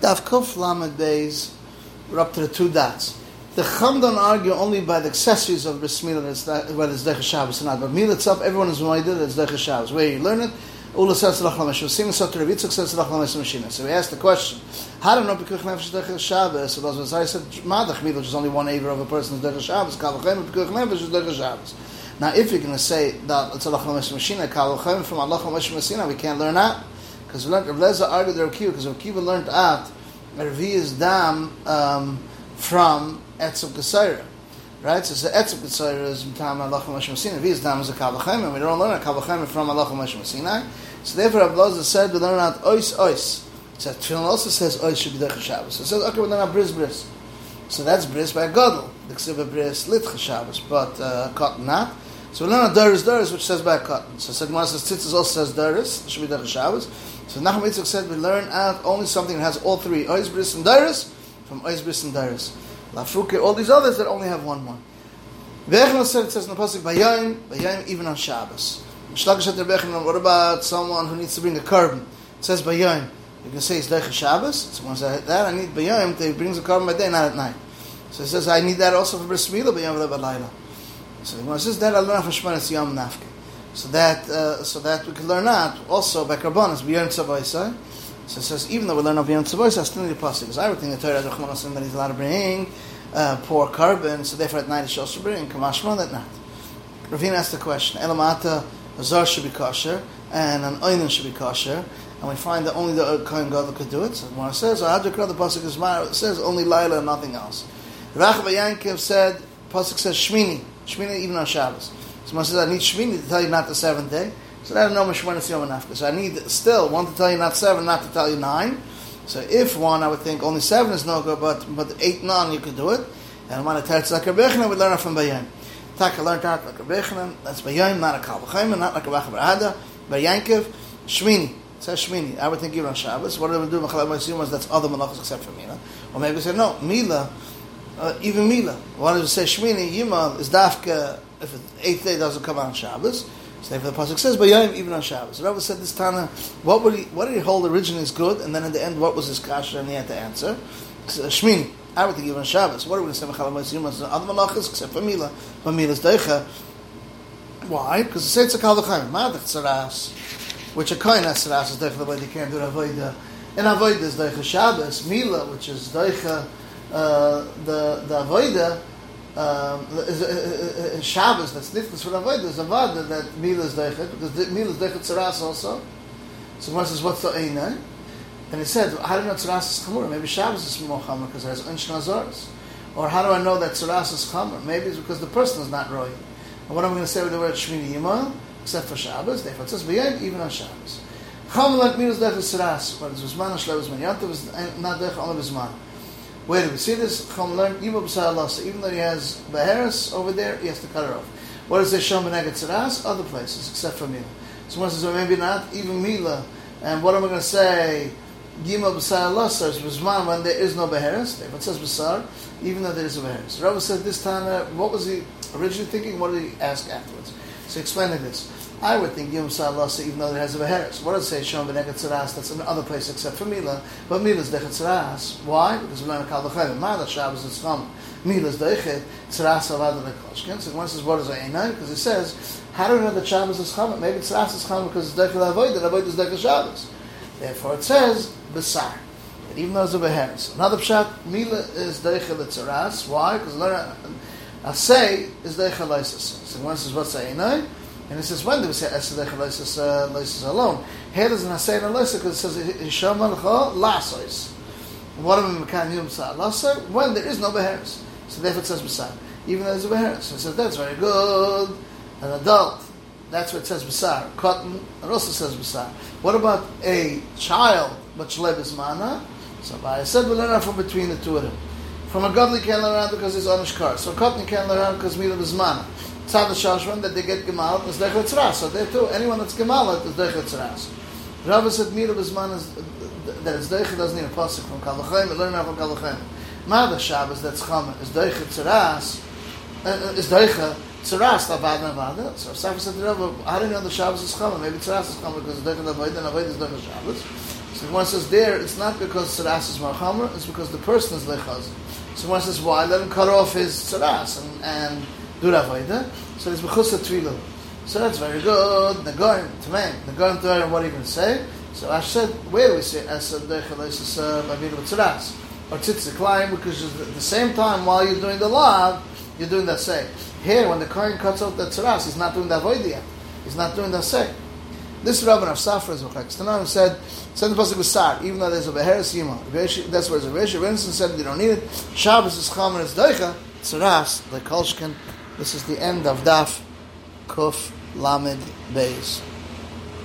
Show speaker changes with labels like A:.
A: Daf Kuf Lamed Beis, we're up to the two dots. The Chum don't argue only by the accessories of Bris Milah, whether it's Dech Shabbos or not. But Milah itself, everyone is reminded that it's Dech Shabbos. Where you learn it, Ula says Lach Lamesh Mashina, so to Revitzuk says Lach Lamesh Mashina. So we asked the question, how do you know Pekuch Nefesh Dech Shabbos? So those I said, Madach Milah, which is only one aver of a person's Dech Shabbos, Kalachem, Pekuch Nefesh is Dech Shabbos. Now, if you're going to say that it's a Lach Lamesh Mashina, Kalachem from Allah Lamesh Mashina, we can't learn that. Because Rav Leza argued Rav because Rav Kiva learned out Revi's dam um, from Etzel Gesaira. Right? So the Etzel Gesaira is Tam Allah Moshe Messina. Revi's dam is a Kavachem, and we don't learn a Kavachem from Allah Moshe Messina. So therefore, Rav Leza said we learn out Ois Ois. So Tefillin also says Ois should be Dech Shabbos. So it says, okay, we learn out Bris Bris. So that's Bris by Godel. The Ksiva Bris Lit Shabbos, but uh, not. So we learn a Doris Doris, which says by Cotton. So Segmar says Tzitzis also says Doris, should be Dech Shabbos. So Nachum Yitzchak said we learn out only something that has all three, Ois, Bris, and Dairis, from Ois, Bris, and Dairis. Lafruke, all these others that only have one one. Vechel said, it says in the Pasuk, Bayayim, Bayayim even on Shabbos. What about someone who needs to bring a carbon? It says Bayayim. You can say it's Deicha Shabbos. Someone says that, I need Bayayim, he brings a carbon by day, not at night. So it says, I need that also for Bris Milah, Bayayim, Bayayim, So the says that, I from Shemanis Yom Nafke. So that uh, so that we can learn that also by karbanas beyond tzavaisa. So it says even though we learn beyond tzavaisa, I still need a pasuk. Because I think the Torah Rechman that he's allowed to bring uh, poor carbon, so therefore at night he should also bring kamashma that night. Ravina asked the question: Elamata azar should be kosher and an oinen should be kosher, and we find that only the kohen gadol could do it. So it says Ahadrakra, the pasuk is it says only Laila and nothing else. Rachav Yankiv said pasuk says Shmini, Shmini even on Shabbos. Someone says, I need Shmini to tell you not the seventh day. So that no Mishmanis Yom Nafka. So I need still one to tell you not seven, not to tell you nine. So if one, I would think only seven is no good, but but eight, nine, you could do it. And when I tell like a Bechna, we learn it from Bayan. Taka learned out like a Bechna, that's Bayan, not a Kalvachayim, not like a Barada, Bayankiv, Shmini. Says Shmini. I would think even on Shabbos. What do we do? was that's other malachas except for Mila. Or maybe say no, Mila, uh, even Mila. Why does it say Shmini? Yima is Dafka if the eighth day doesn't come on Shabbos. So if the pasuk says Bayayim even on Shabbos. Rabbi said this Tana, what would he what did he hold originally is good, and then in the end what was his kasha and he had to answer? Shmini. I would think even on Shabbos. What are we going to say Mechalam Yom other malachas except for Mila, but Mila's deicha. Why? Because it says it's a. Madach tzaras, which a kohen has tzaras is the way they can't do avodah. And avodah is deicha Shabbos. Mila, which is deicha uh, the the avodah um, Shabbos that's nifkas for avodah is a that Mila is deichet because Mila is deichet tzaras also. So one says, what's the einay? And he said, how do you know tzaras is chamur? Maybe Shabbos is more chamur because there's unshna azaras. Or how do I know that tzaras is chamur? Maybe it's because the person is not roy. And what am I going to say with the word shmini yima? Except for Shabbos, therefore it says b'yayim even on Shabbos. Chamur like Mila is deichet tzaras. But it's zman, shlev is man. Yantav is not deichet only zman. Where do we see this? Even though he has Beheris over there, he has to cut her off. What is the Shom Benegat Tzaras? Other places, except for Mila. So says, well, maybe not even Mila. And what am I going to say? Gima B'sar Lasa is when there is no Beheris. If it says B'sar, even though there is a Beheris. Rabbi said this time, uh, what was he originally thinking? What did he ask afterwards? So explaining this. I would think Yom Salasa, even though it has a Beheres. What does it say? Shom V'Neket Tzaras, that's in other place except for Mila. But Mila is Dechet Tzaras. Why? Because we learn a Kal V'Chayim. Ma'ala Shabbos is Chom. Mila is Dechet Tzaras Avad V'Koshkin. So one says, what is Einai? Because it says, how do we know that Shabbos is Chom? Maybe Tzaras is Chom because it's Dechet Avoid, and Avoid is Dechet Shabbos. Therefore it says, Besar. And even though it's a Beheres. Another Pshat, Mila is Dechet Tzaras. Why? Because Asay is Dechet Lysis. So one says, what's Einai? And it says, when do we say Esedech Leisis alone? Here doesn't say in Leisa because it says Hisham Alcha Lasois. What of them can Yum Lasa? When there is no Beheres. So therefore it says Besar. Even though there's a Beheres. So it says, that's very good. An adult. That's what it says Besar. Cotton, it also says Besar. What about a child, but Shleb is Mana? So I said we learn from between the two of them. From a godly can't learn because it's on his car. So cotton can't learn because Mila is Mana. Tzad Shashvan that they get Gemalat is Dechet Tzras. So there too, anyone that's Gemalat is Dechet Tzras. Rava said Mira Bisman is that it's Dechet doesn't need a pasuk from Kalachayim, but learn out from Kalachayim. Mada Shabbos that's Chama is Dechet Tzras, uh, is Dechet Tzras Avad Navada. So Safa said to Rava, how do you know the Shabbos is Chama? Maybe Tzras is Chama because Dechet Avoid and Avoid is Dechet Shabbos. So one says there, it's not because tzaras is more marchamer, it's because the person is lechaz. So one says, why? Let him cut off his tzaras and, and do ravaida. So it's bechus tefillah. So that's very good. Negarim, Tamang, Negarim, Tamang, what even say? So I said, where do we say Esad Dechalesis Bavidu Tzaras? Or Tzitzik Klein, because at the same time, while you're doing the law, you're doing that say. Here, when the Kohen cuts out the Tzaras, he's not doing that Voidia. He's not doing that say. This Rabban of Safra is Vachak. Tanaim said, said the Pasuk was Sar, even though there's a Beheres Yima. That's where there's a Resh. Rinson said, you don't need it. Shabbos is Cham and it's Deicha. Tzaras, the Kolshkin. This is the end of Daf Kuf Lamed Beis.